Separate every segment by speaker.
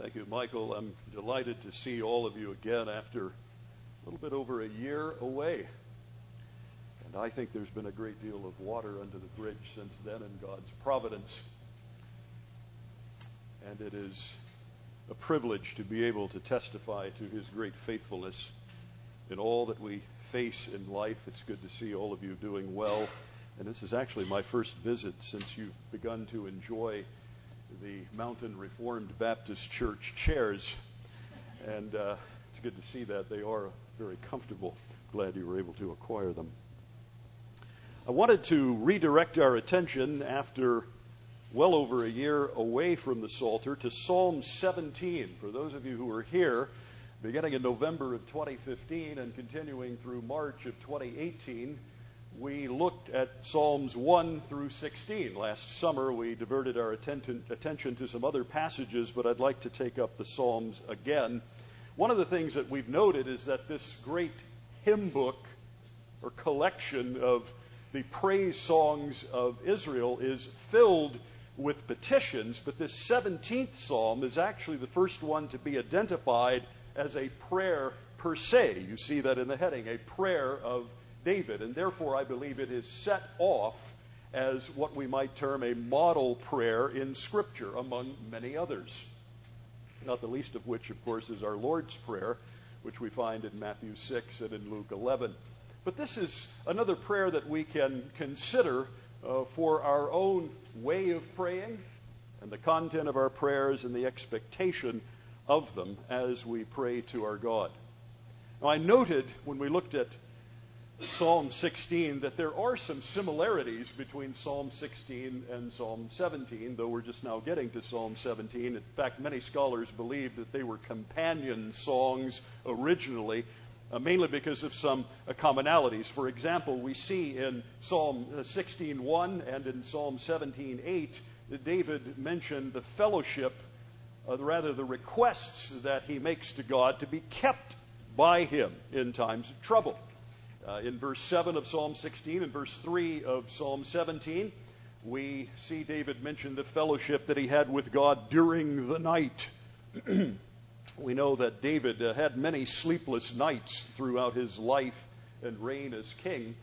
Speaker 1: Thank you, Michael. I'm delighted to see all of you again after a little bit over a year away. And I think there's been a great deal of water under the bridge since then in God's providence. And it is a privilege to be able to testify to his great faithfulness in all that we face in life. It's good to see all of you doing well. And this is actually my first visit since you've begun to enjoy the Mountain Reformed Baptist Church chairs. And uh, it's good to see that. They are very comfortable. Glad you were able to acquire them. I wanted to redirect our attention after well over a year away from the Psalter to Psalm 17. For those of you who are here, beginning in November of 2015 and continuing through March of 2018, we looked at Psalms 1 through 16. Last summer, we diverted our attention, attention to some other passages, but I'd like to take up the Psalms again. One of the things that we've noted is that this great hymn book or collection of the praise songs of Israel is filled with petitions, but this 17th psalm is actually the first one to be identified as a prayer per se. You see that in the heading, a prayer of David, and therefore I believe it is set off as what we might term a model prayer in Scripture, among many others. Not the least of which, of course, is our Lord's Prayer, which we find in Matthew 6 and in Luke 11. But this is another prayer that we can consider uh, for our own way of praying and the content of our prayers and the expectation of them as we pray to our God. Now, I noted when we looked at Psalm 16 that there are some similarities between Psalm 16 and Psalm 17, though we're just now getting to Psalm 17. In fact, many scholars believe that they were companion songs originally, uh, mainly because of some uh, commonalities. For example, we see in Psalm 16:1 and in Psalm 17:8 that David mentioned the fellowship, uh, rather the requests that he makes to God to be kept by him in times of trouble. Uh, in verse 7 of Psalm 16 and verse 3 of Psalm 17, we see David mention the fellowship that he had with God during the night. we know that David uh, had many sleepless nights throughout his life and reign as king.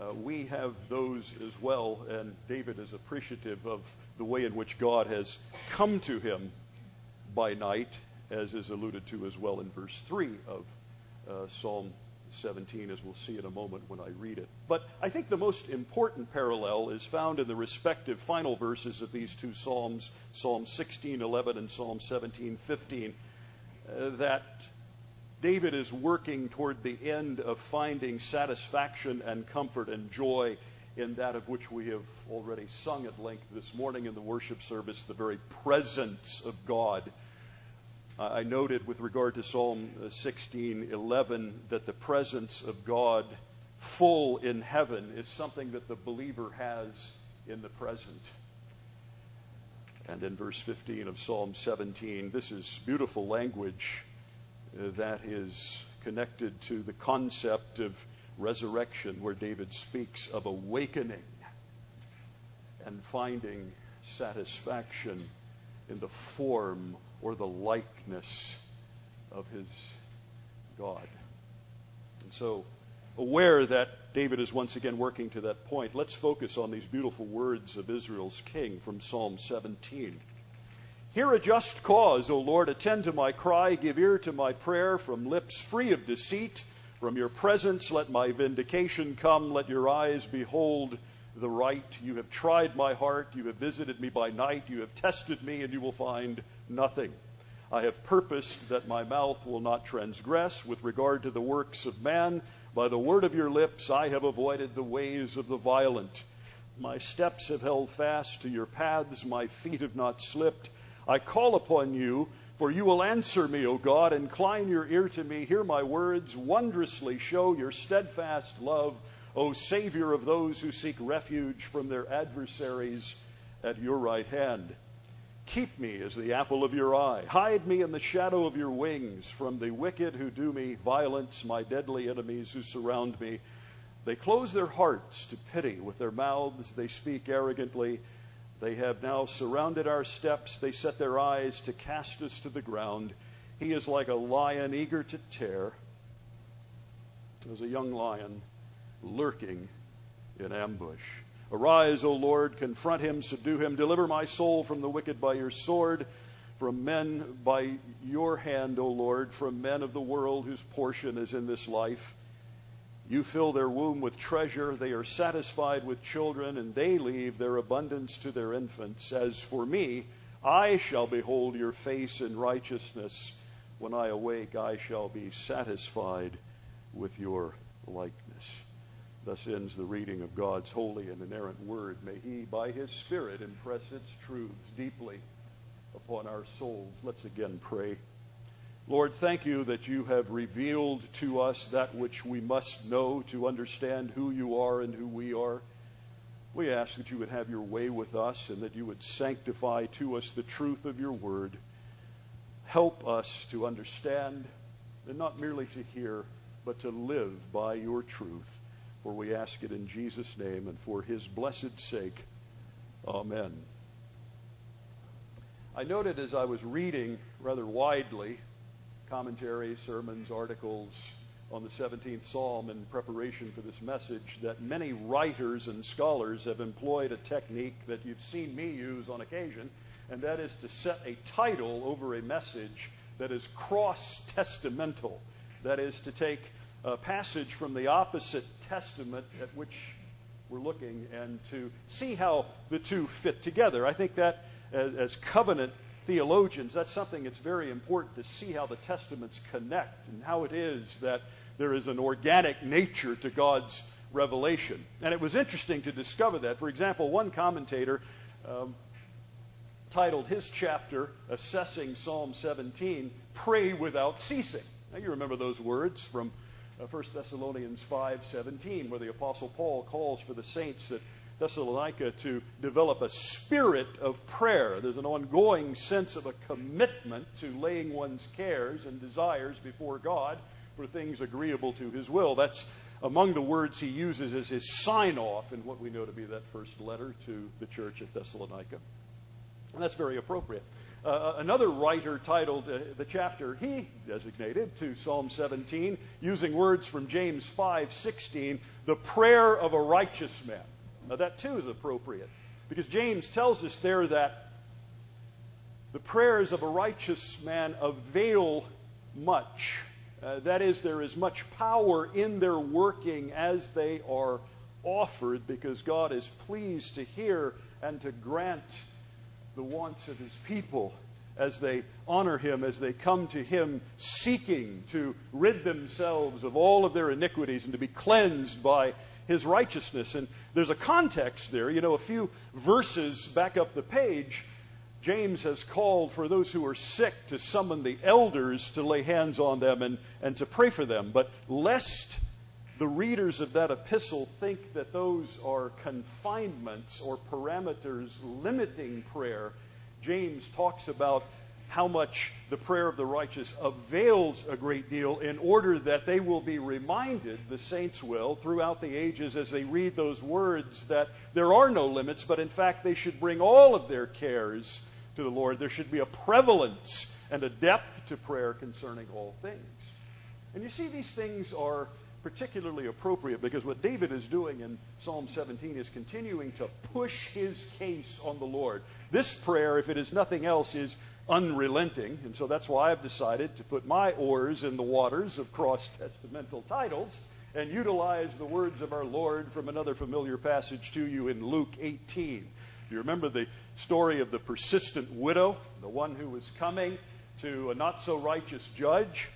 Speaker 1: Uh, we have those as well, and David is appreciative of the way in which God has come to him by night, as is alluded to as well in verse 3 of uh, Psalm 17, as we'll see in a moment when I read it. But I think the most important parallel is found in the respective final verses of these two Psalms, Psalm 16:11 and Psalm 17:15, uh, that David is working toward the end of finding satisfaction and comfort and joy in that of which we have already sung at length this morning in the worship service, the very presence of God I noted with regard to Psalm 16:11 that the presence of God full in heaven is something that the believer has in the present. And in verse 15 of Psalm 17, this is beautiful language uh, that is connected to the concept of resurrection, where David speaks of awakening and finding satisfaction in the form or the likeness of his God. And so, aware that David is once again working to that point, let's focus on these beautiful words of Israel's king from Psalm 17. Hear a just cause, O Lord, attend to my cry, give ear to my prayer from lips free of deceit. From your presence let my vindication come, let your eyes behold the right. You have tried my heart, you have visited me by night, you have tested me, and you will find nothing. I have purposed that my mouth will not transgress with regard to the works of man. By the word of your lips I have avoided the ways of the violent. My steps have held fast to your paths, my feet have not slipped. I call upon you, for you will answer me, O God. Incline your ear to me, hear my words, wondrously show your steadfast love, O Savior of those who seek refuge from their adversaries at your right hand. Keep me as the apple of your eye. Hide me in the shadow of your wings from the wicked who do me violence, my deadly enemies who surround me. They close their hearts to pity. With their mouths they speak arrogantly. They have now surrounded our steps. They set their eyes to cast us to the ground. He is like a lion eager to tear. As a young lion lurking in ambush. Arise, O Lord, confront him, subdue him, deliver my soul from the wicked by your sword, from men by your hand, O Lord, from men of the world whose portion is in this life. You fill their womb with treasure, they are satisfied with children, and they leave their abundance to their infants. As for me, I shall behold your face in righteousness. When I awake, I shall be satisfied with your likeness. Thus ends the reading of God's holy and inerrant word. May He, by His Spirit, impress its truths deeply upon our souls. Let's again pray. Lord, thank you that you have revealed to us that which we must know to understand who you are and who we are. We ask that you would have your way with us and that you would sanctify to us the truth of your word. Help us to understand and not merely to hear, but to live by your truth. For we ask it in Jesus' name and for his blessed sake. Amen. I noted as I was reading rather widely commentaries, sermons, articles on the 17th Psalm in preparation for this message that many writers and scholars have employed a technique that you've seen me use on occasion, and that is to set a title over a message that is cross testamental. That is to take a passage from the opposite testament at which we're looking and to see how the two fit together. I think that as, as covenant theologians, that's something that's very important to see how the testaments connect and how it is that there is an organic nature to God's revelation. And it was interesting to discover that. For example, one commentator um, titled his chapter, Assessing Psalm 17, Pray Without Ceasing. Now, you remember those words from 1 uh, Thessalonians 5:17, where the Apostle Paul calls for the saints at Thessalonica to develop a spirit of prayer. There's an ongoing sense of a commitment to laying one's cares and desires before God for things agreeable to His will. That's among the words he uses as his sign off in what we know to be that first letter to the church at Thessalonica. And that's very appropriate. Uh, uh, another writer titled uh, the chapter he designated to Psalm 17 using words from James 5:16, the prayer of a righteous man. Now that too is appropriate because James tells us there that the prayers of a righteous man avail much. Uh, that is, there is much power in their working as they are offered because God is pleased to hear and to grant the wants of his people as they honor him, as they come to him seeking to rid themselves of all of their iniquities and to be cleansed by his righteousness. And there's a context there. You know, a few verses back up the page, James has called for those who are sick to summon the elders to lay hands on them and, and to pray for them. But lest the readers of that epistle think that those are confinements or parameters limiting prayer. James talks about how much the prayer of the righteous avails a great deal in order that they will be reminded, the saints will, throughout the ages as they read those words, that there are no limits, but in fact they should bring all of their cares to the Lord. There should be a prevalence and a depth to prayer concerning all things. And you see, these things are particularly appropriate because what David is doing in Psalm 17 is continuing to push his case on the Lord. This prayer, if it is nothing else, is unrelenting, and so that's why I've decided to put my oars in the waters of cross testamental titles and utilize the words of our Lord from another familiar passage to you in Luke 18. Do you remember the story of the persistent widow, the one who was coming to a not so righteous judge,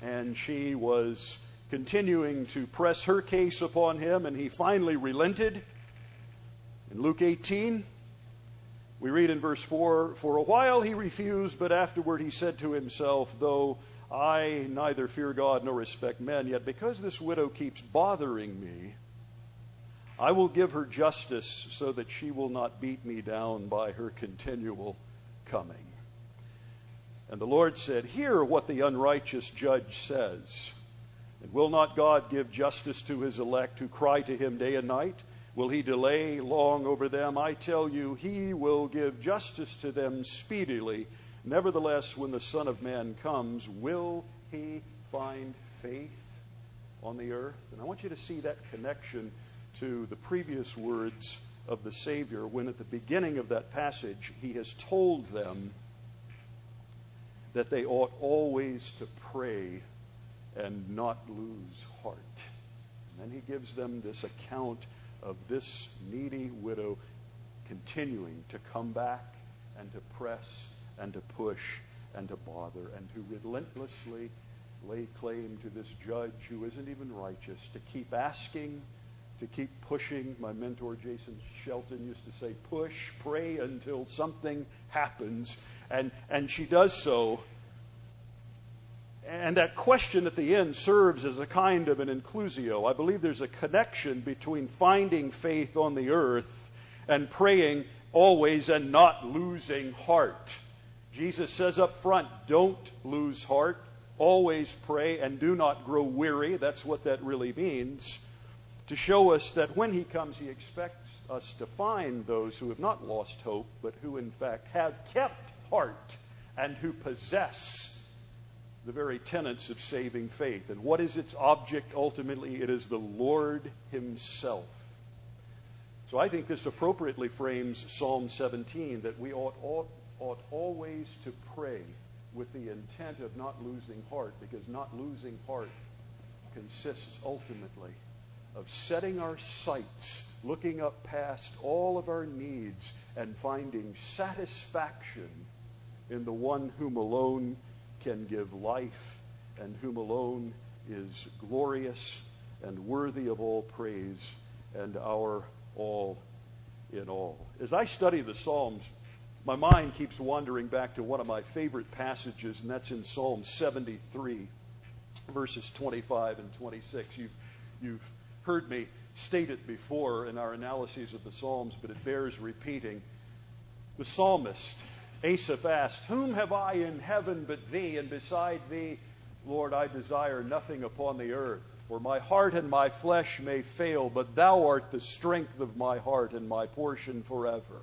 Speaker 1: and she was continuing to press her case upon him, and he finally relented. In Luke 18, we read in verse 4 For a while he refused, but afterward he said to himself, Though I neither fear God nor respect men, yet because this widow keeps bothering me, I will give her justice so that she will not beat me down by her continual coming. And the Lord said, Hear what the unrighteous judge says. And will not God give justice to his elect who cry to him day and night? Will he delay long over them? I tell you, he will give justice to them speedily. Nevertheless, when the Son of Man comes, will he find faith on the earth? And I want you to see that connection to the previous words of the Savior when at the beginning of that passage he has told them that they ought always to pray and not lose heart. And then he gives them this account of this needy widow continuing to come back and to press and to push and to bother and to relentlessly lay claim to this judge who isn't even righteous, to keep asking, to keep pushing. My mentor, Jason Shelton, used to say, push, pray until something happens. And, and she does so. And that question at the end serves as a kind of an inclusio. I believe there's a connection between finding faith on the earth and praying always and not losing heart. Jesus says up front, don't lose heart. Always pray and do not grow weary. That's what that really means. To show us that when He comes, He expects us to find those who have not lost hope, but who in fact have kept heart and who possess the very tenets of saving faith. And what is its object ultimately? It is the Lord Himself. So I think this appropriately frames Psalm 17 that we ought, ought, ought always to pray with the intent of not losing heart, because not losing heart consists ultimately of setting our sights, looking up past all of our needs, and finding satisfaction in the one whom alone can give life and whom alone is glorious and worthy of all praise and our all in all. As I study the Psalms, my mind keeps wandering back to one of my favorite passages, and that's in Psalm 73, verses 25 and 26. You've, you've heard me state it before in our analyses of the Psalms, but it bears repeating. The psalmist, Asaph asked, Whom have I in heaven but thee, and beside thee, Lord, I desire nothing upon the earth. For my heart and my flesh may fail, but thou art the strength of my heart and my portion forever.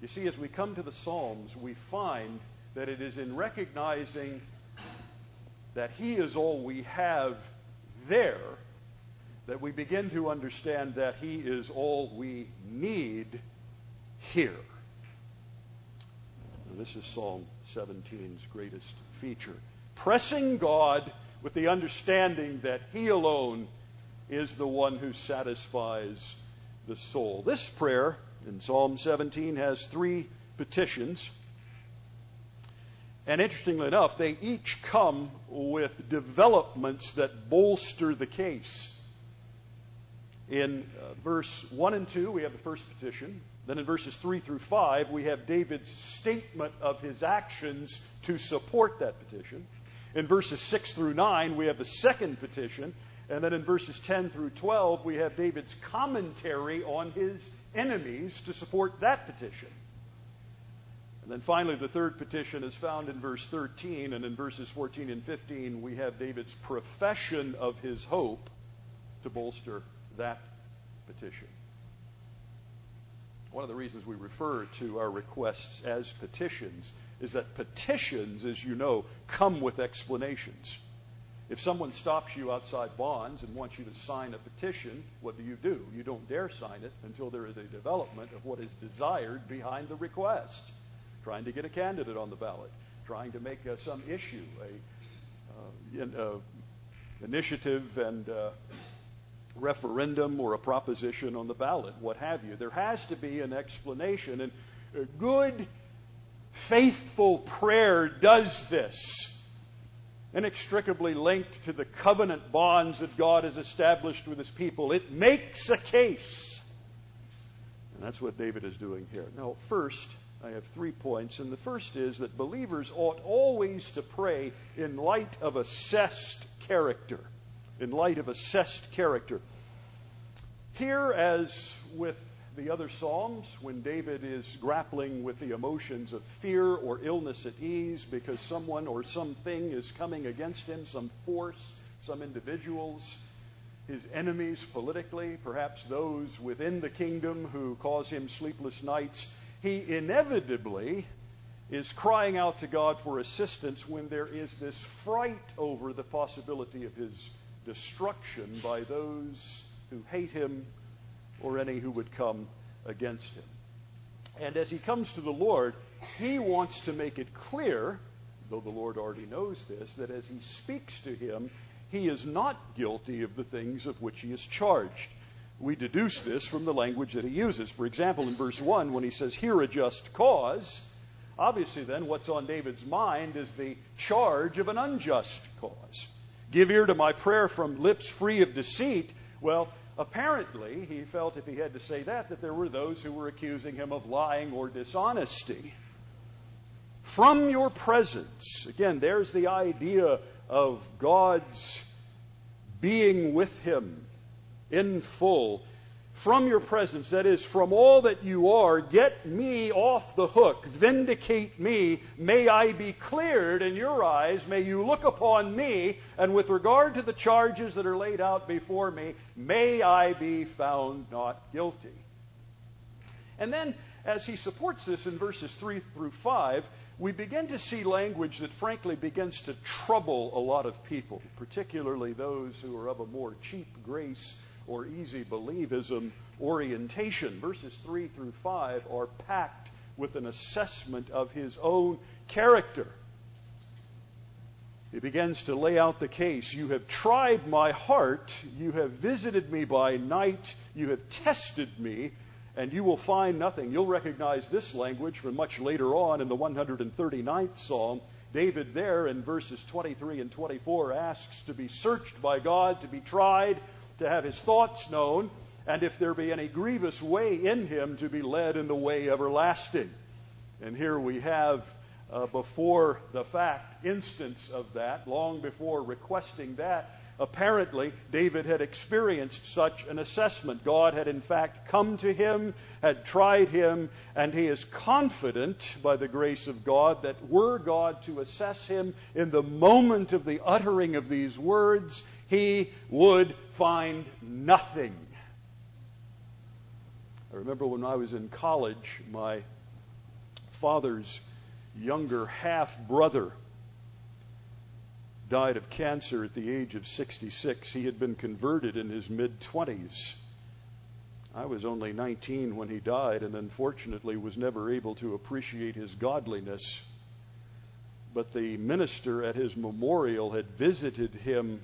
Speaker 1: You see, as we come to the Psalms, we find that it is in recognizing that He is all we have there that we begin to understand that He is all we need here. And this is Psalm 17's greatest feature. Pressing God with the understanding that He alone is the one who satisfies the soul. This prayer in Psalm 17 has three petitions. And interestingly enough, they each come with developments that bolster the case. In uh, verse 1 and 2, we have the first petition. Then in verses 3 through 5, we have David's statement of his actions to support that petition. In verses 6 through 9, we have the second petition. And then in verses 10 through 12, we have David's commentary on his enemies to support that petition. And then finally, the third petition is found in verse 13, and in verses 14 and 15, we have David's profession of his hope to bolster that petition. One of the reasons we refer to our requests as petitions is that petitions, as you know, come with explanations. If someone stops you outside Vons and wants you to sign a petition, what do you do? You don't dare sign it until there is a development of what is desired behind the request. Trying to get a candidate on the ballot, trying to make uh, some issue, a uh, in, uh, initiative and uh, referendum or a proposition on the ballot, what have you. There has to be an explanation, and good, faithful prayer does this inextricably linked to the covenant bonds that God has established with his people. It makes a case. And that's what David is doing here. Now, first, I have three points, and the first is that believers ought always to pray in light of assessed character. In light of assessed character. Here, as with the other Psalms, when David is grappling with the emotions of fear or illness at ease because someone or something is coming against him, some force, some individuals, his enemies politically, perhaps those within the kingdom who cause him sleepless nights, he inevitably is crying out to God for assistance when there is this fright over the possibility of his destruction by those who hate him or any who would come against him. And as he comes to the Lord, he wants to make it clear, though the Lord already knows this, that as he speaks to him, he is not guilty of the things of which he is charged. We deduce this from the language that he uses. For example, in verse 1, when he says, Hear a just cause, obviously then what's on David's mind is the charge of an unjust cause. Give ear to my prayer from lips free of deceit. Well, apparently he felt if he had to say that, that there were those who were accusing him of lying or dishonesty. From your presence, again, there's the idea of God's being with him in full from your presence, that is, from all that you are, get me off the hook, vindicate me, may I be cleared in your eyes, may you look upon me, and with regard to the charges that are laid out before me, may I be found not guilty. And then, as he supports this in verses 3 through 5, we begin to see language that frankly begins to trouble a lot of people, particularly those who are of a more cheap grace or easy believism orientation. Verses 3 through 5 are packed with an assessment of his own character. He begins to lay out the case. You have tried my heart. You have visited me by night. You have tested me and you will find nothing. You'll recognize this language from much later on in the 139th Psalm. David, there in verses 23 and 24, asks to be searched by God, to be tried, to have his thoughts known, and if there be any grievous way in him, to be led in the way everlasting. And here we have, uh, before the fact, instance of that, long before requesting that, Apparently, David had experienced such an assessment. God had, in fact, come to him, had tried him, and he is confident, by the grace of God, that were God to assess him in the moment of the uttering of these words, he would find nothing. I remember when I was in college, my father's younger half brother died of cancer at the age of 66. He had been converted in his mid 20s. I was only 19 when he died and unfortunately was never able to appreciate his godliness. But the minister at his memorial had visited him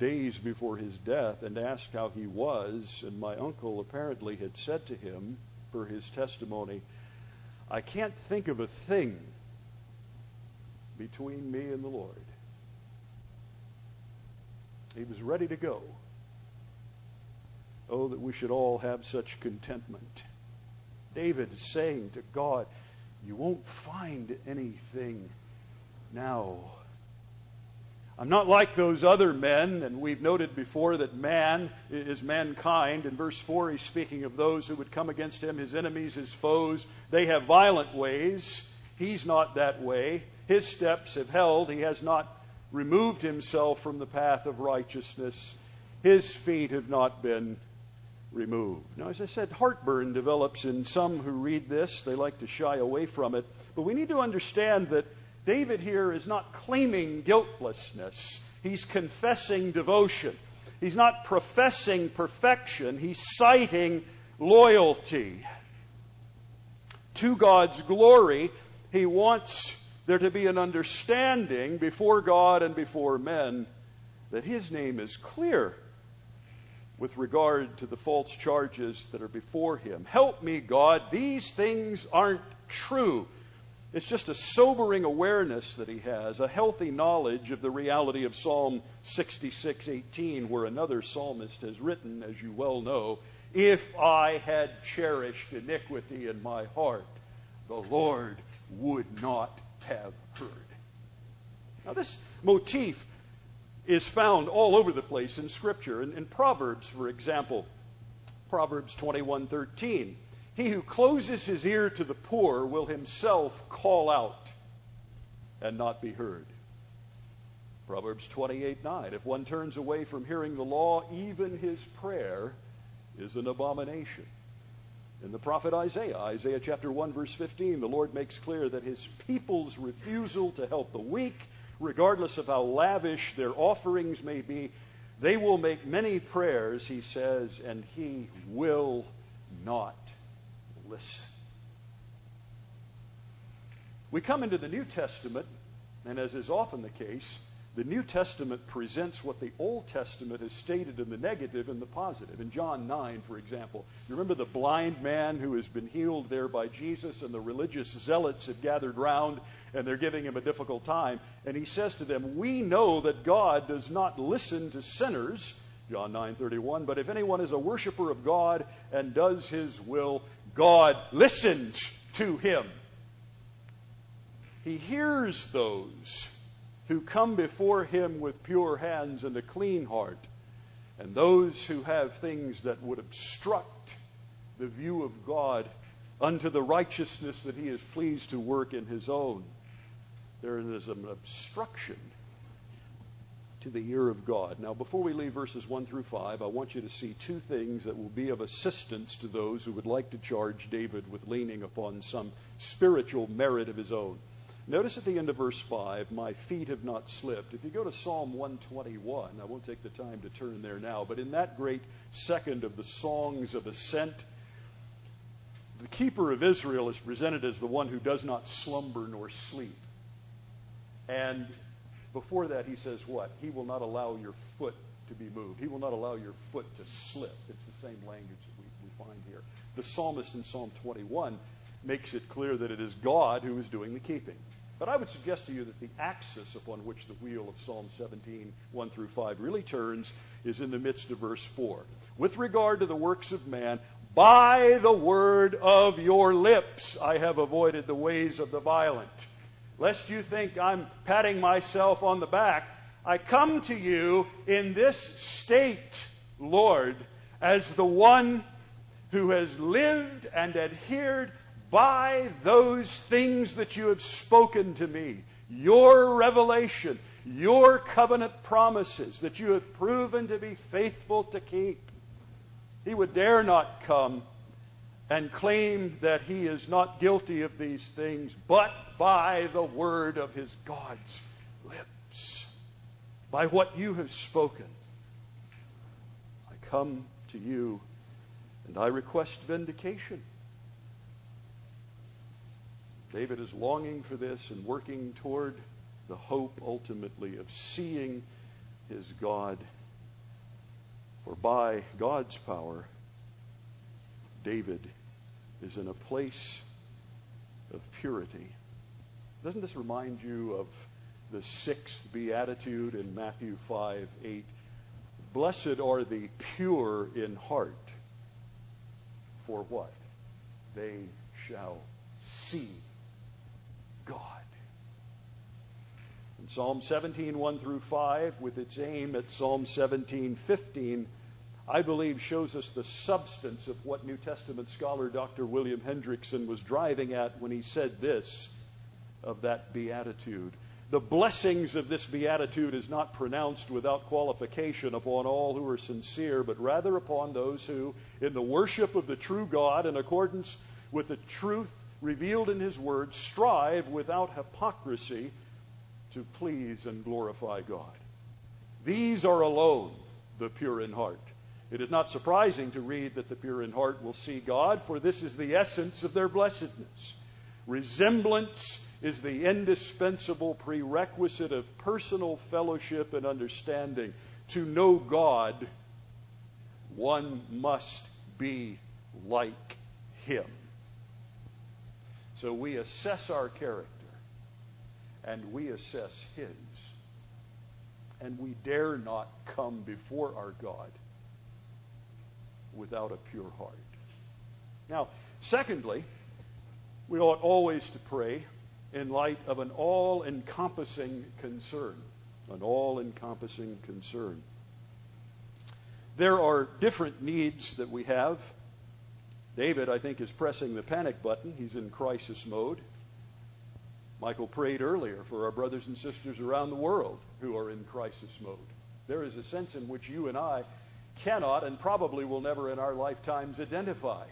Speaker 1: days before his death and asked how he was, and my uncle apparently had said to him, for his testimony, I can't think of a thing between me and the Lord. He was ready to go. Oh, that we should all have such contentment. David is saying to God, You won't find anything now. I'm not like those other men, and we've noted before that man is mankind. In verse 4, he's speaking of those who would come against him, his enemies, his foes. They have violent ways. He's not that way. His steps have held. He has not removed himself from the path of righteousness. His feet have not been removed. Now, as I said, heartburn develops in some who read this. They like to shy away from it. But we need to understand that David here is not claiming guiltlessness, he's confessing devotion. He's not professing perfection, he's citing loyalty. To God's glory, he wants there to be an understanding before God and before men that His name is clear with regard to the false charges that are before Him. Help me, God. These things aren't true. It's just a sobering awareness that he has, a healthy knowledge of the reality of Psalm 66:18 where another psalmist has written as you well know, if I had cherished iniquity in my heart, the Lord would not have heard. Now, this motif is found all over the place in Scripture. In, in Proverbs, for example, Proverbs 21:13, he who closes his ear to the poor will himself call out and not be heard. Proverbs 28 9. If one turns away from hearing the law, even his prayer is an abomination. In the prophet Isaiah, Isaiah chapter 1, verse 15, the Lord makes clear that his people's refusal to help the weak, regardless of how lavish their offerings may be, they will make many prayers, he says, and he will not We come into the New Testament, and as is often the case, the New Testament presents what the Old Testament has stated in the negative and the positive. In John 9, for example, you remember the blind man who has been healed there by Jesus, and the religious zealots have gathered round and they're giving him a difficult time. And he says to them, We know that God does not listen to sinners, John 9:31, but if anyone is a worshiper of God and does his will, God listens to him. He hears those who come before him with pure hands and a clean heart, and those who have things that would obstruct the view of God unto the righteousness that he is pleased to work in his own. There is an obstruction to the ear of God. Now, before we leave verses 1 through 5, I want you to see two things that will be of assistance to those who would like to charge David with leaning upon some spiritual merit of his own. Notice at the end of verse 5, my feet have not slipped. If you go to Psalm 121, I won't take the time to turn there now, but in that great second of the songs of ascent, the keeper of Israel is presented as the one who does not slumber nor sleep. And before that, he says what? He will not allow your foot to be moved. He will not allow your foot to slip. It's the same language that we, we find here. The psalmist in Psalm 21 makes it clear that it is God who is doing the keeping. But I would suggest to you that the axis upon which the wheel of Psalm 17, 1 through 5, really turns is in the midst of verse 4. With regard to the works of man, by the word of your lips I have avoided the ways of the violent. Lest you think I'm patting myself on the back, I come to you in this state, Lord, as the one who has lived and adhered by those things that you have spoken to me, your revelation, your covenant promises that you have proven to be faithful to keep. He would dare not come and claim that he is not guilty of these things, but by the word of his God's lips, by what you have spoken. I come to you and I request vindication. David is longing for this and working toward the hope ultimately of seeing his God. For by God's power, David is in a place of purity. Doesn't this remind you of the sixth beatitude in Matthew 5 8? Blessed are the pure in heart. For what? They shall see God. In Psalm 17, 1 through 5, with its aim at Psalm 17, 15, I believe shows us the substance of what New Testament scholar Dr. William Hendriksen was driving at when he said this of that beatitude. The blessings of this beatitude is not pronounced without qualification upon all who are sincere, but rather upon those who, in the worship of the true God, in accordance with the truth revealed in His Word, strive without hypocrisy to please and glorify God. These are alone the pure in heart. It is not surprising to read that the pure in heart will see God, for this is the essence of their blessedness. Resemblance is the indispensable prerequisite of personal fellowship and understanding. To know God, one must be like Him. So we assess our character and we assess His. And we dare not come before our God without a pure heart. Now, secondly, we ought always to pray in light of an all encompassing concern. An all encompassing concern. There are different needs that we have David, I think, is pressing the panic button. He's in crisis mode. Michael prayed earlier for our brothers and sisters around the world who are in crisis mode. There is a sense in which you and I cannot and probably will never in our lifetimes identify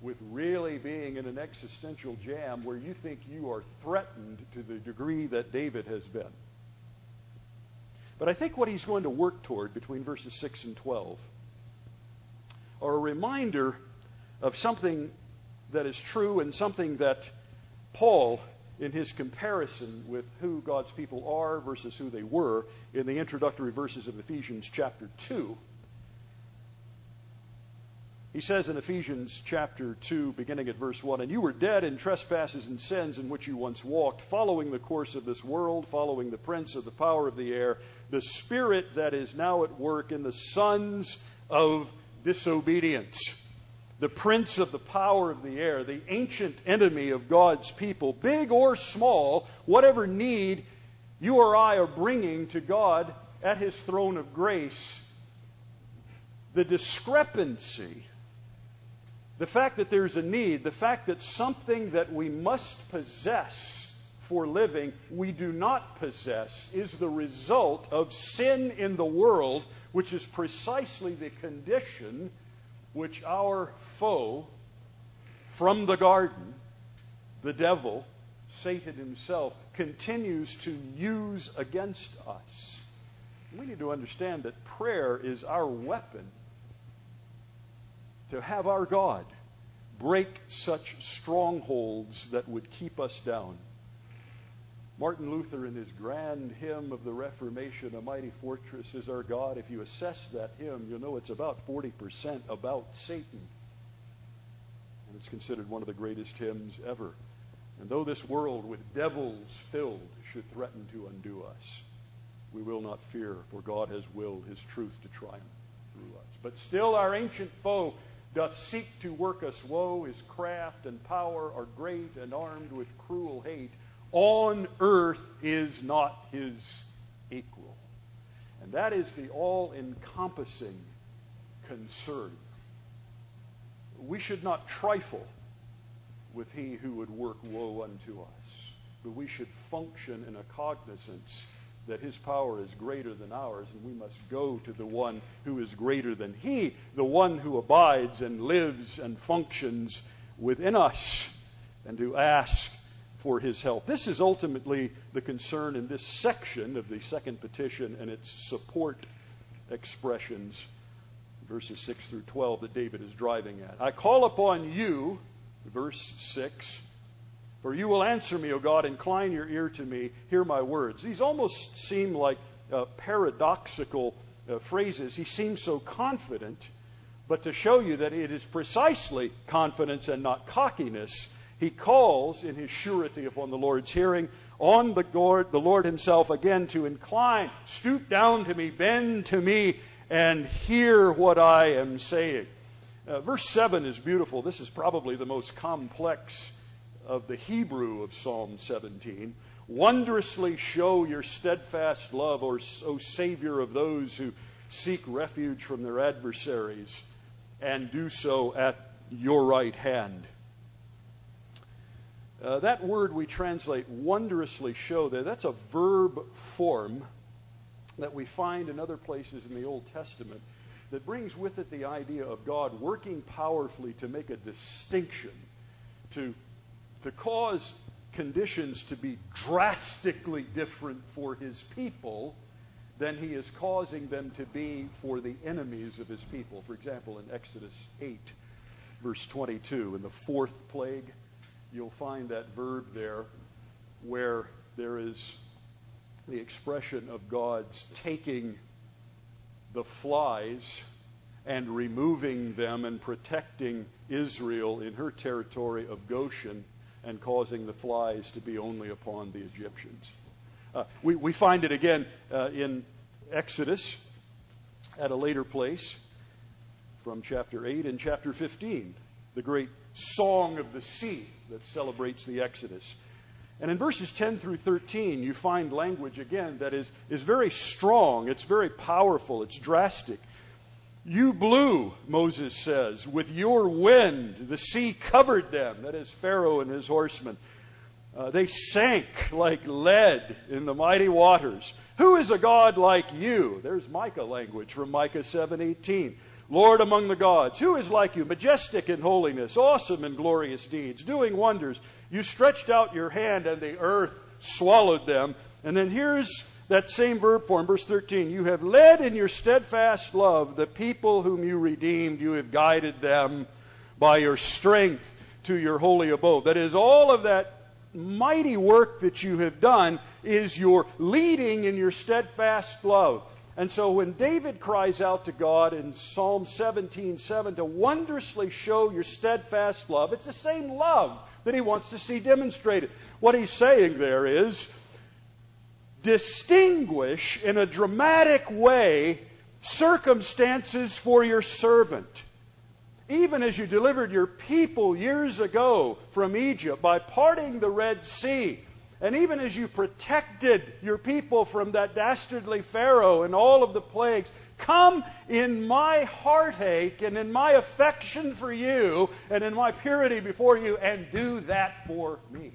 Speaker 1: with really being in an existential jam where you think you are threatened to the degree that David has been. But I think what he's going to work toward between verses 6 and 12 are a reminder of something that is true and something that Paul, in his comparison with who God's people are versus who they were, in the introductory verses of Ephesians chapter 2, he says in Ephesians chapter 2, beginning at verse 1, And you were dead in trespasses and sins in which you once walked, following the course of this world, following the prince of the power of the air, the spirit that is now at work in the sons of disobedience. The prince of the power of the air, the ancient enemy of God's people, big or small, whatever need you or I are bringing to God at his throne of grace, the discrepancy the fact that there's a need, the fact that something that we must possess for living we do not possess is the result of sin in the world, which is precisely the condition which our foe from the garden, the devil, Satan himself, continues to use against us. We need to understand that prayer is our weapon to have our God break such strongholds that would keep us down. Martin Luther, in his grand hymn of the Reformation, A Mighty Fortress is Our God, if you assess that hymn, you'll know it's about 40% about Satan. And it's considered one of the greatest hymns ever. And though this world with devils filled should threaten to undo us, we will not fear, for God has willed his truth to triumph through us. But still, our ancient foe doth seek to work us woe. His craft and power are great and armed with cruel hate. On earth is not his equal. And that is the all encompassing concern. We should not trifle with he who would work woe unto us, but we should function in a cognizance that his power is greater than ours, and we must go to the one who is greater than he, the one who abides and lives and functions within us, and to ask for his help. This is ultimately the concern in this section of the second petition and its support expressions, verses 6 through 12, that David is driving at. I call upon you, verse 6 for you will answer me, O God, incline your ear to me, hear my words. These almost seem like uh, paradoxical uh, phrases. He seems so confident, but to show you that it is precisely confidence and not cockiness, he calls in his surety upon the Lord's hearing on the Lord, the Lord himself again to incline, stoop down to me, bend to me, and hear what I am saying. Uh, verse 7 is beautiful. This is probably the most complex of the Hebrew of Psalm 17. Wondrously show your steadfast love, O Savior of those who seek refuge from their adversaries, and do so at your right hand. Uh, that word we translate wondrously show there, that's a verb form that we find in other places in the Old Testament that brings with it the idea of God working powerfully to make a distinction, to to cause conditions to be drastically different for his people than he is causing them to be for the enemies of his people. For example, in Exodus 8, verse 22, in the fourth plague, you'll find that verb there where there is the expression of God's taking the flies and removing them and protecting Israel in her territory of Goshen and causing the flies to be only upon the Egyptians. Uh, we, we find it again uh, in Exodus at a later place from chapter 8 and chapter 15, the great song of the sea that celebrates the Exodus. And in verses 10 through 13, you find language again that is, is very strong, it's very powerful, it's drastic. You blew, Moses says, with your wind. The sea covered them, that is, Pharaoh and his horsemen. Uh, they sank like lead in the mighty waters. Who is a God like you? There's Micah language from Micah 7:18. Lord among the gods, who is like you, majestic in holiness, awesome in glorious deeds, doing wonders? You stretched out your hand and the earth swallowed them. And then here's that same verb form, verse 13. You have led in your steadfast love the people whom you redeemed. You have guided them by your strength to your holy abode. That is, all of that mighty work that you have done is your leading in your steadfast love. And so when David cries out to God in Psalm 17:7 to wondrously show your steadfast love, it's the same love that he wants to see demonstrated. What he's saying there is distinguish in a dramatic way circumstances for your servant. Even as you delivered your people years ago from Egypt by parting the Red Sea, and even as you protected your people from that dastardly Pharaoh and all of the plagues, come in my heartache and in my affection for you and in my purity before you and do that for me.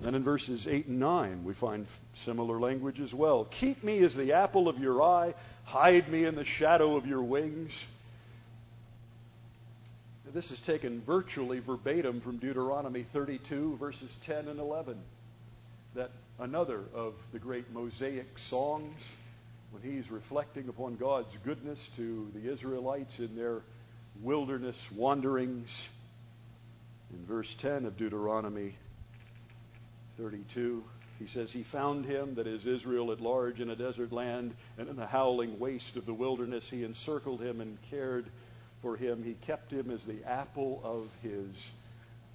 Speaker 1: Then in verses 8 and 9, we find similar language as well. Keep me as the apple of your eye, hide me in the shadow of your wings. This is taken virtually verbatim from Deuteronomy 32, verses 10 and 11. That another of the great Mosaic songs, when he's reflecting upon God's goodness to the Israelites in their wilderness wanderings. In verse 10 of Deuteronomy 32, he says, He found him, that is Israel at large, in a desert land, and in the howling waste of the wilderness. He encircled him and cared for him. He kept him as the apple of his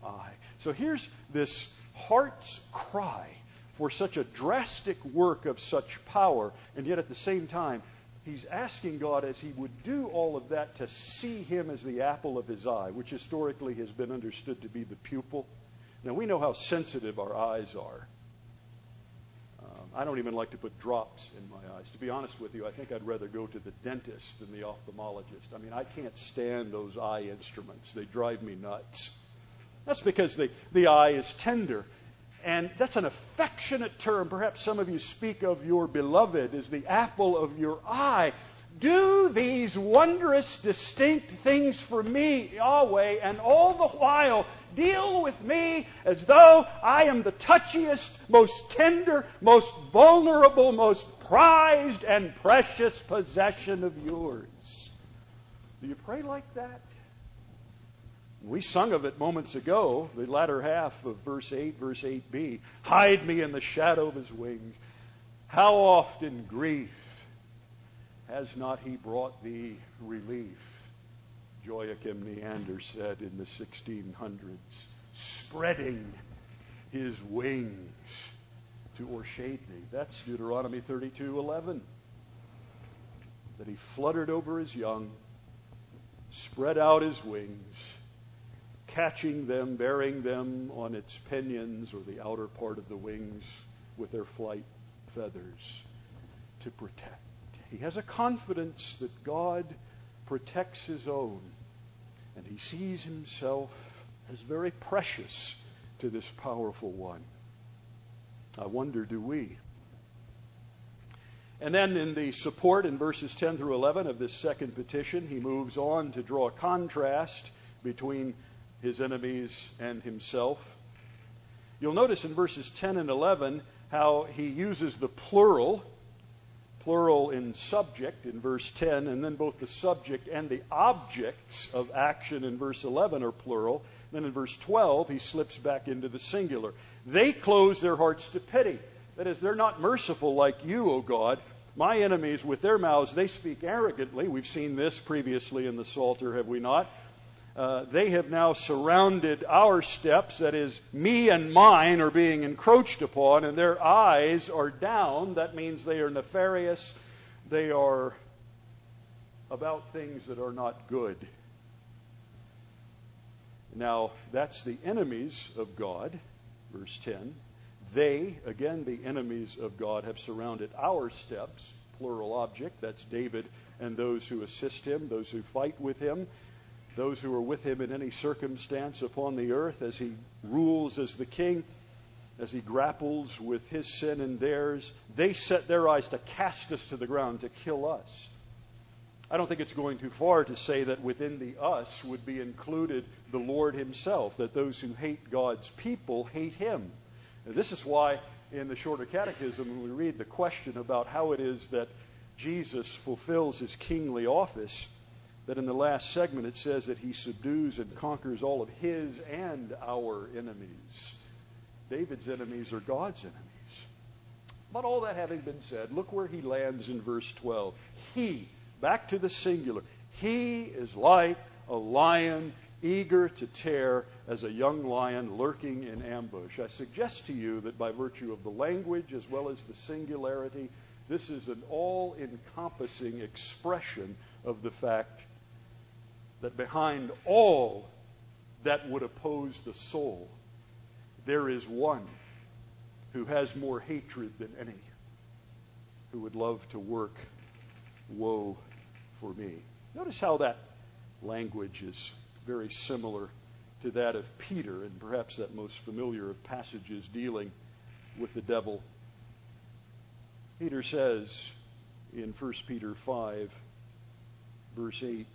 Speaker 1: eye. So here's this heart's cry for such a drastic work of such power, and yet at the same time, he's asking God as he would do all of that to see him as the apple of his eye, which historically has been understood to be the pupil. Now, we know how sensitive our eyes are. Um, I don't even like to put drops in my eyes. To be honest with you, I think I'd rather go to the dentist than the ophthalmologist. I mean, I can't stand those eye instruments, they drive me nuts. That's because the, the eye is tender. And that's an affectionate term. Perhaps some of you speak of your beloved as the apple of your eye. Do these wondrous, distinct things for me, Yahweh, and all the while deal with me as though I am the touchiest, most tender, most vulnerable, most prized, and precious possession of yours. Do you pray like that? We sung of it moments ago, the latter half of verse 8, verse 8b. Hide me in the shadow of his wings. How oft in grief has not he brought thee relief? Joachim Neander said in the 1600s, spreading his wings to o'ershade thee. That's Deuteronomy 32:11. That he fluttered over his young, spread out his wings, catching them, bearing them on its pinions or the outer part of the wings with their flight feathers to protect. He has a confidence that God protects his own, and he sees himself as very precious to this powerful one. I wonder, do we? And then in the support in verses 10 through 11 of this second petition, he moves on to draw a contrast between his enemies and himself. You'll notice in verses 10 and 11 how he uses the plural, plural in subject in verse 10, and then both the subject and the objects of action in verse 11 are plural. Then in verse 12, he slips back into the singular. They close their hearts to pity. That is, they're not merciful like you, O God. My enemies, with their mouths, they speak arrogantly. We've seen this previously in the Psalter, have we not? Uh, they have now surrounded our steps, that is, me and mine are being encroached upon, and their eyes are down. That means they are nefarious. They are about things that are not good. Now, that's the enemies of God, verse 10. They, again, the enemies of God, have surrounded our steps, plural object. That's David and those who assist him, those who fight with him. Those who are with him in any circumstance upon the earth as he rules as the king, as he grapples with his sin and theirs, they set their eyes to cast us to the ground, to kill us. I don't think it's going too far to say that within the us would be included the Lord himself, that those who hate God's people hate him. And this is why in the shorter catechism, when we read the question about how it is that Jesus fulfills his kingly office, that in the last segment it says that he subdues and conquers all of his and our enemies. David's enemies are God's enemies. But all that having been said, look where he lands in verse 12. He, back to the singular, he is like a lion eager to tear as a young lion lurking in ambush. I suggest to you that by virtue of the language as well as the singularity, this is an all encompassing expression of the fact that behind all that would oppose the soul, there is one who has more hatred than any, who would love to work woe for me. Notice how that language is very similar to that of Peter, and perhaps that most familiar of passages dealing with the devil. Peter says in 1 Peter 5, verse 8,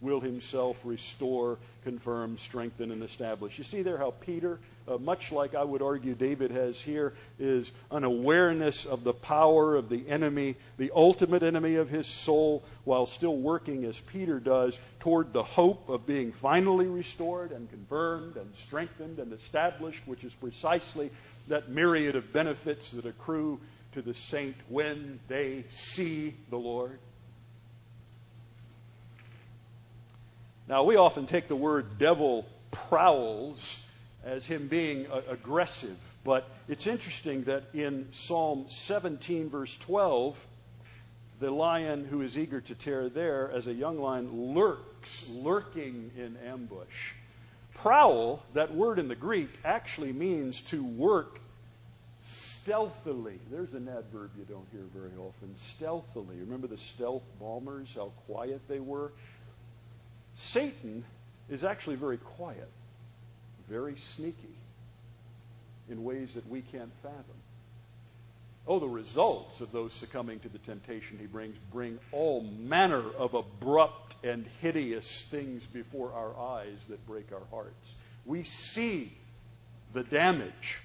Speaker 1: will himself restore, confirm, strengthen, and establish. You see there how Peter, uh, much like I would argue David has here, is an awareness of the power of the enemy, the ultimate enemy of his soul, while still working as Peter does toward the hope of being finally restored and confirmed and strengthened and established, which is precisely that myriad of benefits that accrue to the saint when they see the Lord. Now, we often take the word devil prowls as him being uh, aggressive, but it's interesting that in Psalm 17, verse 12, the lion who is eager to tear there, as a young lion, lurks, lurking in ambush. Prowl, that word in the Greek, actually means to work stealthily. There's an adverb you don't hear very often. Stealthily. Remember the stealth bombers, how quiet they were? Satan is actually very quiet, very sneaky in ways that we can't fathom. Oh, the results of those succumbing to the temptation he brings bring all manner of abrupt and hideous things before our eyes that break our hearts. We see the damage,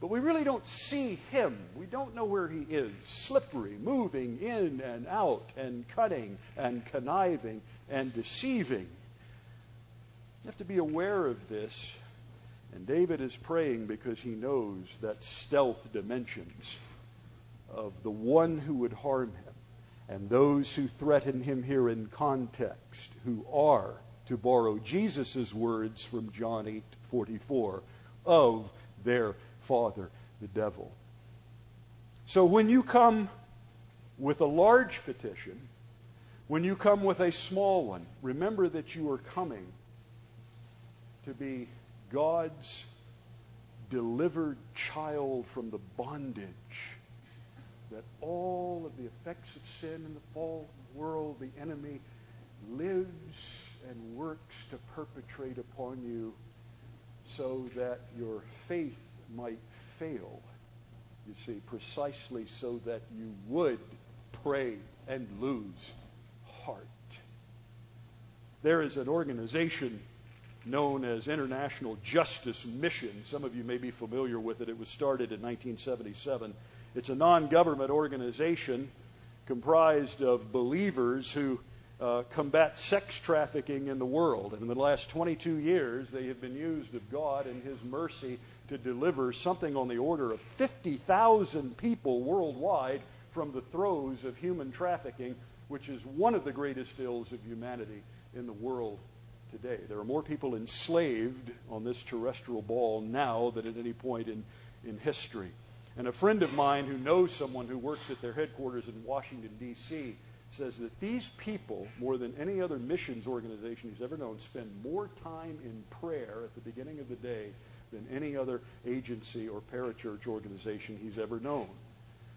Speaker 1: but we really don't see him. We don't know where he is. Slippery, moving in and out, and cutting and conniving and deceiving. Have to be aware of this. And David is praying because he knows that stealth dimensions of the one who would harm him and those who threaten him here in context, who are, to borrow Jesus' words from John 8:44, of their father, the devil. So when you come with a large petition, when you come with a small one, remember that you are coming to be God's delivered child from the bondage that all of the effects of sin in the fallen world, the enemy, lives and works to perpetrate upon you so that your faith might fail. You see, precisely so that you would pray and lose heart. There is an organization known as International Justice Mission. Some of you may be familiar with it. It was started in 1977. It's a non government organization comprised of believers who uh, combat sex trafficking in the world. And in the last 22 years, they have been used of God and His mercy to deliver something on the order of 50,000 people worldwide from the throes of human trafficking, which is one of the greatest ills of humanity in the world today. There are more people enslaved on this terrestrial ball now than at any point in, in history. And a friend of mine who knows someone who works at their headquarters in Washington, D.C., says that these people, more than any other missions organization he's ever known, spend more time in prayer at the beginning of the day than any other agency or parachurch organization he's ever known.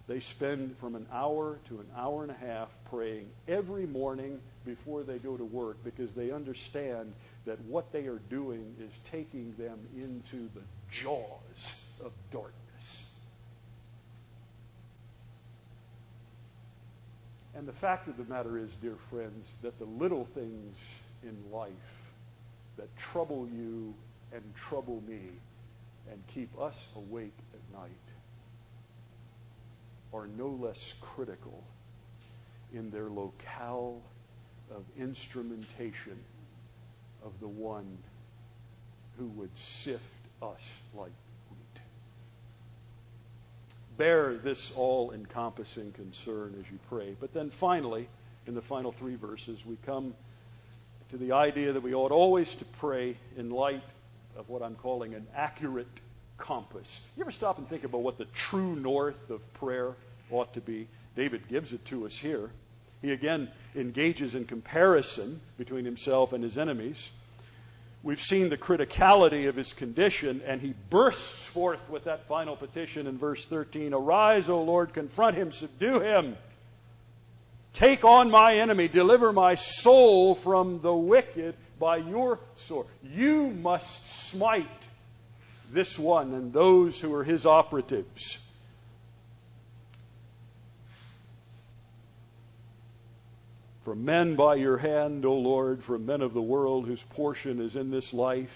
Speaker 1: They spend from an hour to an hour and a half praying every morning before they go to work because they understand that what they are doing is taking them into the jaws of darkness. And the fact of the matter is, dear friends, that the little things in life that trouble you and trouble me and keep us awake at night are no less critical in their locale of instrumentation of the one who would sift us like wheat. Bear this all encompassing concern as you pray. But then finally, in the final three verses, we come to the idea that we ought always to pray in light of what I'm calling an accurate compass. You ever stop and think about what the true north of prayer ought to be? David gives it to us here. He again engages in comparison between himself and his enemies. We've seen the criticality of his condition, and he bursts forth with that final petition in verse 13 Arise, O Lord, confront him, subdue him. Take on my enemy, deliver my soul from the wicked by your sword. You must smite this one and those who are his operatives. From men by your hand, O Lord, from men of the world whose portion is in this life.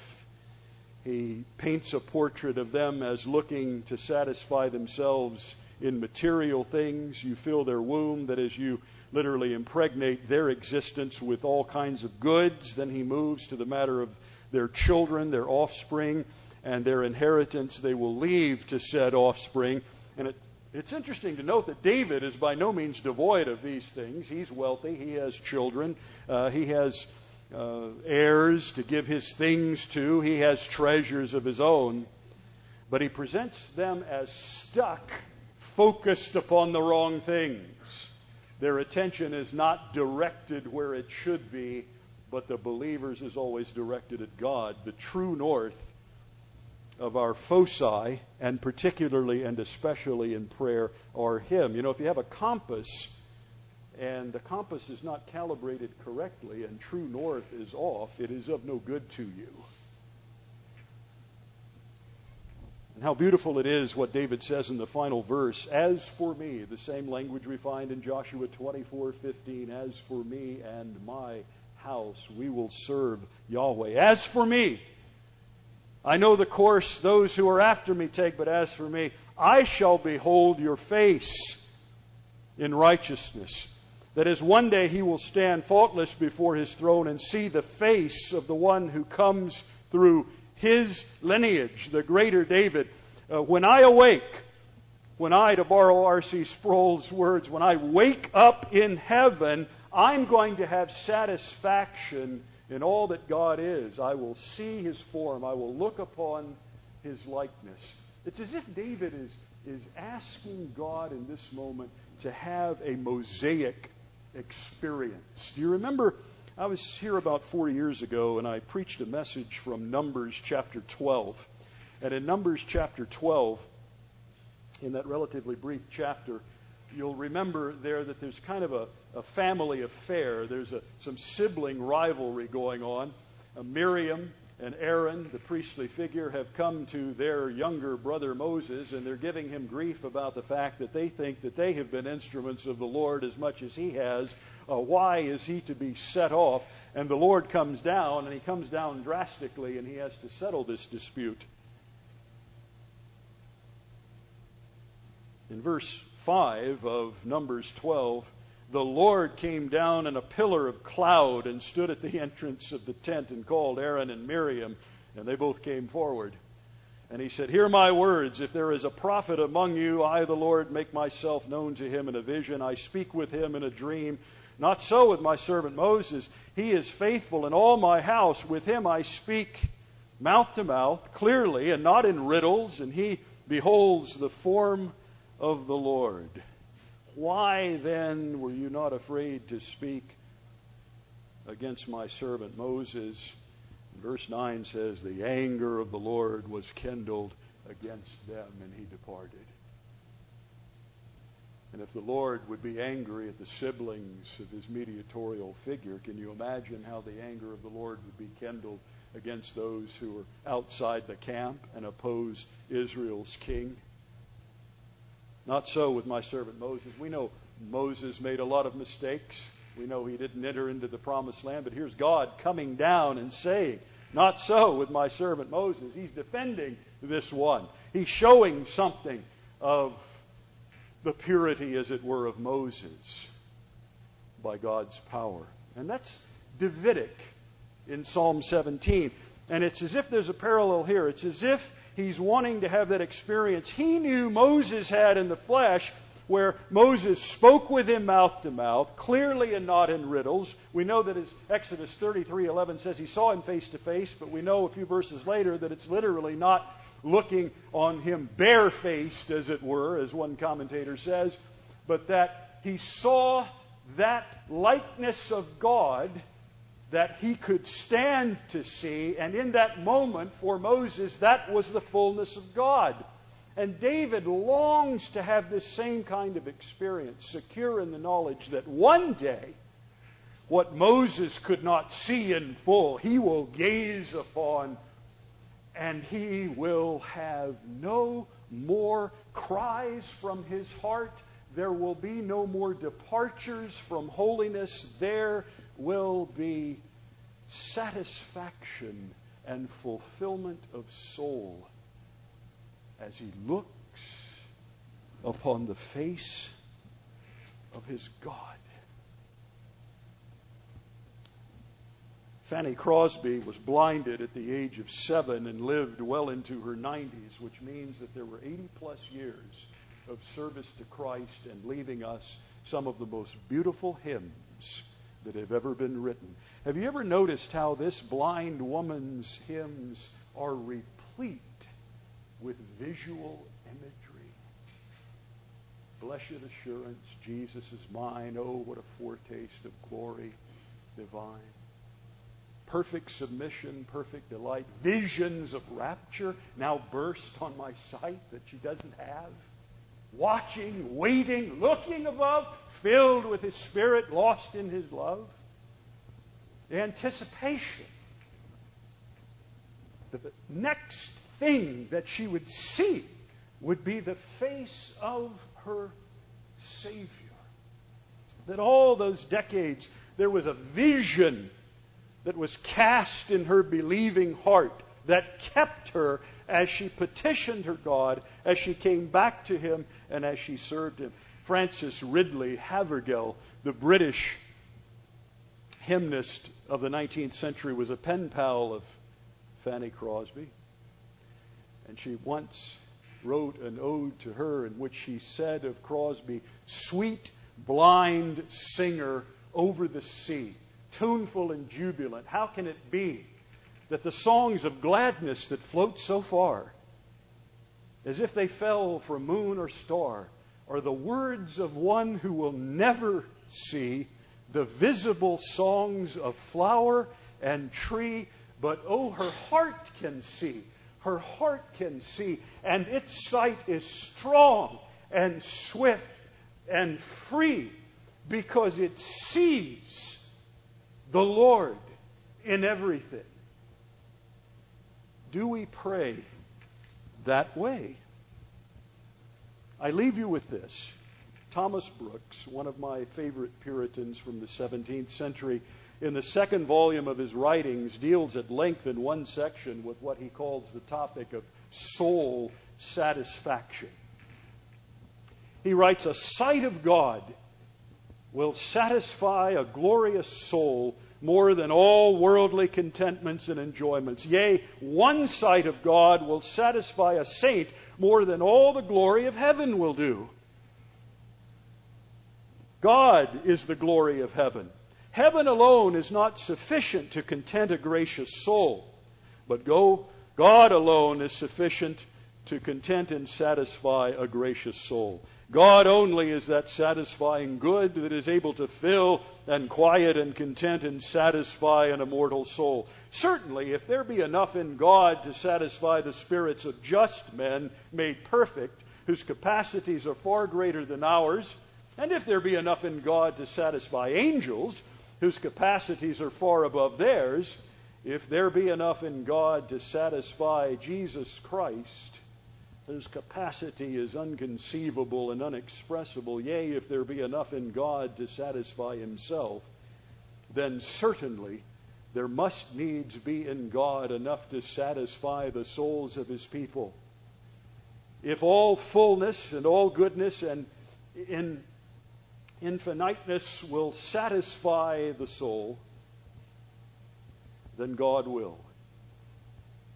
Speaker 1: He paints a portrait of them as looking to satisfy themselves in material things. You fill their womb, that is, you literally impregnate their existence with all kinds of goods. Then he moves to the matter of their children, their offspring and their inheritance they will leave to said offspring. And it, it's interesting to note that David is by no means devoid of these things. He's wealthy, he has children, uh, he has uh, heirs to give his things to, he has treasures of his own. But he presents them as stuck, focused upon the wrong things. Their attention is not directed where it should be, but the believers is always directed at God, the true north of our foci, and particularly and especially in prayer, are Him. You know, if you have a compass and the compass is not calibrated correctly and true north is off, it is of no good to you. And how beautiful it is what David says in the final verse. As for me, the same language we find in Joshua 24:15, as for me and my house, we will serve Yahweh. As for me, I know the course those who are after me take, but as for me, I shall behold your face in righteousness. That is, one day he will stand faultless before his throne and see the face of the one who comes through his lineage, the greater David. Uh, when I awake, when I, to borrow R.C. Sproul's words, when I wake up in heaven, I'm going to have satisfaction in all that God is. I will see his form. I will look upon his likeness. It's as if David is, is asking God in this moment to have a mosaic experience. Do you remember? I was here about four years ago and I preached a message from Numbers chapter 12. And in Numbers chapter 12, in that relatively brief chapter, you'll remember there that there's kind of a, a family affair. There's a, some sibling rivalry going on. Uh, Miriam and Aaron, the priestly figure, have come to their younger brother Moses, and they're giving him grief about the fact that they think that they have been instruments of the Lord as much as he has. Uh, why is he to be set off? And the Lord comes down, and he comes down drastically, and he has to settle this dispute. In verse 5 of Numbers 12, the Lord came down in a pillar of cloud and stood at the entrance of the tent and called Aaron and Miriam, and they both came forward. And he said, Hear my words. If there is a prophet among you, I, the Lord, make myself known to him in a vision. I speak with him in a dream. Not so with my servant Moses. He is faithful in all my house. With him I speak mouth to mouth, clearly, and not in riddles, and he beholds the form of the Lord. Why then were you not afraid to speak against my servant Moses? Verse 9 says, The anger of the Lord was kindled against them, and he departed. And if the Lord would be angry at the siblings of his mediatorial figure, can you imagine how the anger of the Lord would be kindled against those who were outside the camp and oppose Israel's king? Not so with my servant Moses. We know Moses made a lot of mistakes. We know he didn't enter into the promised land, but here's God coming down and saying, Not so with my servant Moses. He's defending this one. He's showing something of the purity, as it were, of Moses by God's power. And that's Davidic in Psalm 17. And it's as if there's a parallel here. It's as if he's wanting to have that experience he knew Moses had in the flesh, where Moses spoke with him mouth to mouth, clearly and not in riddles. We know that as Exodus 33:11 says he saw him face to face, but we know a few verses later that it's literally not looking on him barefaced, as it were, as one commentator says, but that he saw that likeness of God that he could stand to see, and in that moment for Moses, that was the fullness of God. And David longs to have this same kind of experience, secure in the knowledge that one day, what Moses could not see in full, he will gaze upon and he will have no more cries from his heart. There will be no more departures from holiness. There will be satisfaction and fulfillment of soul as he looks upon the face of his God. Fanny Crosby was blinded at the age of seven and lived well into her 90s, which means that there were 80 plus years of service to Christ and leaving us some of the most beautiful hymns that have ever been written. Have you ever noticed how this blind woman's hymns are replete with visual imagery? Blessed assurance, Jesus is mine. Oh, what a foretaste of glory divine perfect submission, perfect delight, visions of rapture now burst on my sight that she doesn't have. Watching, waiting, looking above, filled with His Spirit, lost in His love. The anticipation. The next thing that she would see would be the face of her Savior. That all those decades there was a vision that was cast in her believing heart that kept her as she petitioned her God, as she came back to him, and as she served him. Frances Ridley Havergal, the British hymnist of the 19th century, was a pen pal of Fanny Crosby. And she once wrote an ode to her in which she said of Crosby, Sweet, blind singer over the sea tuneful and jubilant. How can it be that the songs of gladness that float so far, as if they fell from moon or star, are the words of one who will never see the visible songs of flower and tree, but oh, her heart can see. Her heart can see, and its sight is strong and swift and free because it sees the Lord in everything. Do we pray that way? I leave you with this. Thomas Brooks, one of my favorite Puritans from the 17th century, in the second volume of his writings, deals at length in one section with what he calls the topic of soul satisfaction. He writes, A sight of God will satisfy a glorious soul more than all worldly contentments and enjoyments. Yea, one sight of God will satisfy a saint more than all the glory of heaven will do. God is the glory of heaven. Heaven alone is not sufficient to content a gracious soul, but go, God alone is sufficient to content and satisfy a gracious soul. God only is that satisfying good that is able to fill and quiet and content and satisfy an immortal soul. Certainly, if there be enough in God to satisfy the spirits of just men made perfect, whose capacities are far greater than ours, and if there be enough in God to satisfy angels, whose capacities are far above theirs, if there be enough in God to satisfy Jesus Christ, whose capacity is unconceivable and unexpressible, yea, if there be enough in God to satisfy himself, then certainly there must needs be in God enough to satisfy the souls of his people. If all fullness and all goodness and in infiniteness will satisfy the soul, then God will.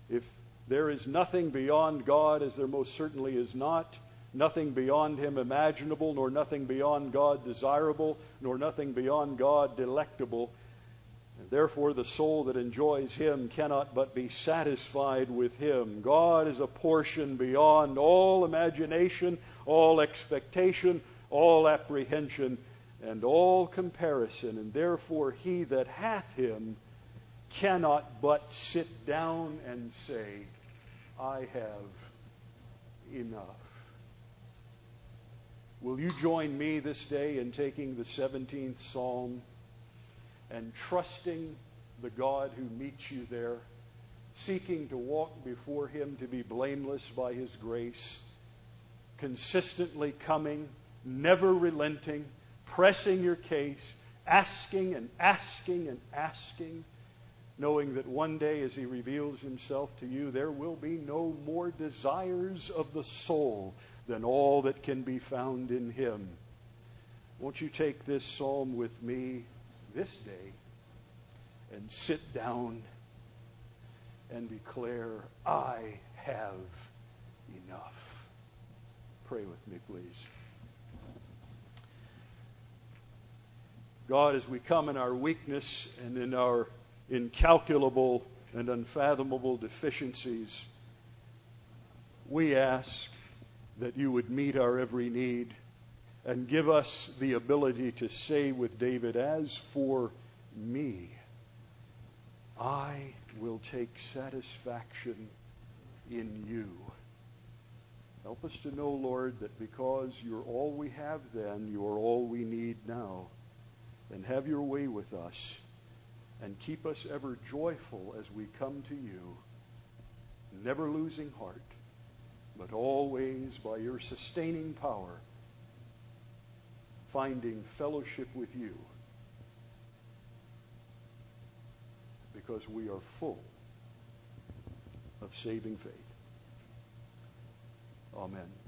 Speaker 1: If there is nothing beyond God, as there most certainly is not. Nothing beyond Him imaginable, nor nothing beyond God desirable, nor nothing beyond God delectable. And therefore, the soul that enjoys Him cannot but be satisfied with Him. God is a portion beyond all imagination, all expectation, all apprehension, and all comparison. And therefore, he that hath Him cannot but sit down and say, I have enough. Will you join me this day in taking the 17th Psalm and trusting the God who meets you there, seeking to walk before Him to be blameless by His grace, consistently coming, never relenting, pressing your case, asking and asking and asking? Knowing that one day as he reveals himself to you, there will be no more desires of the soul than all that can be found in him. Won't you take this psalm with me this day and sit down and declare, I have enough? Pray with me, please. God, as we come in our weakness and in our incalculable and unfathomable deficiencies, we ask that you would meet our every need and give us the ability to say with David, As for me, I will take satisfaction in you. Help us to know, Lord, that because you're all we have then, you are all we need now. And have your way with us and keep us ever joyful as we come to you, never losing heart, but always by your sustaining power, finding fellowship with you because we are full of saving faith. Amen.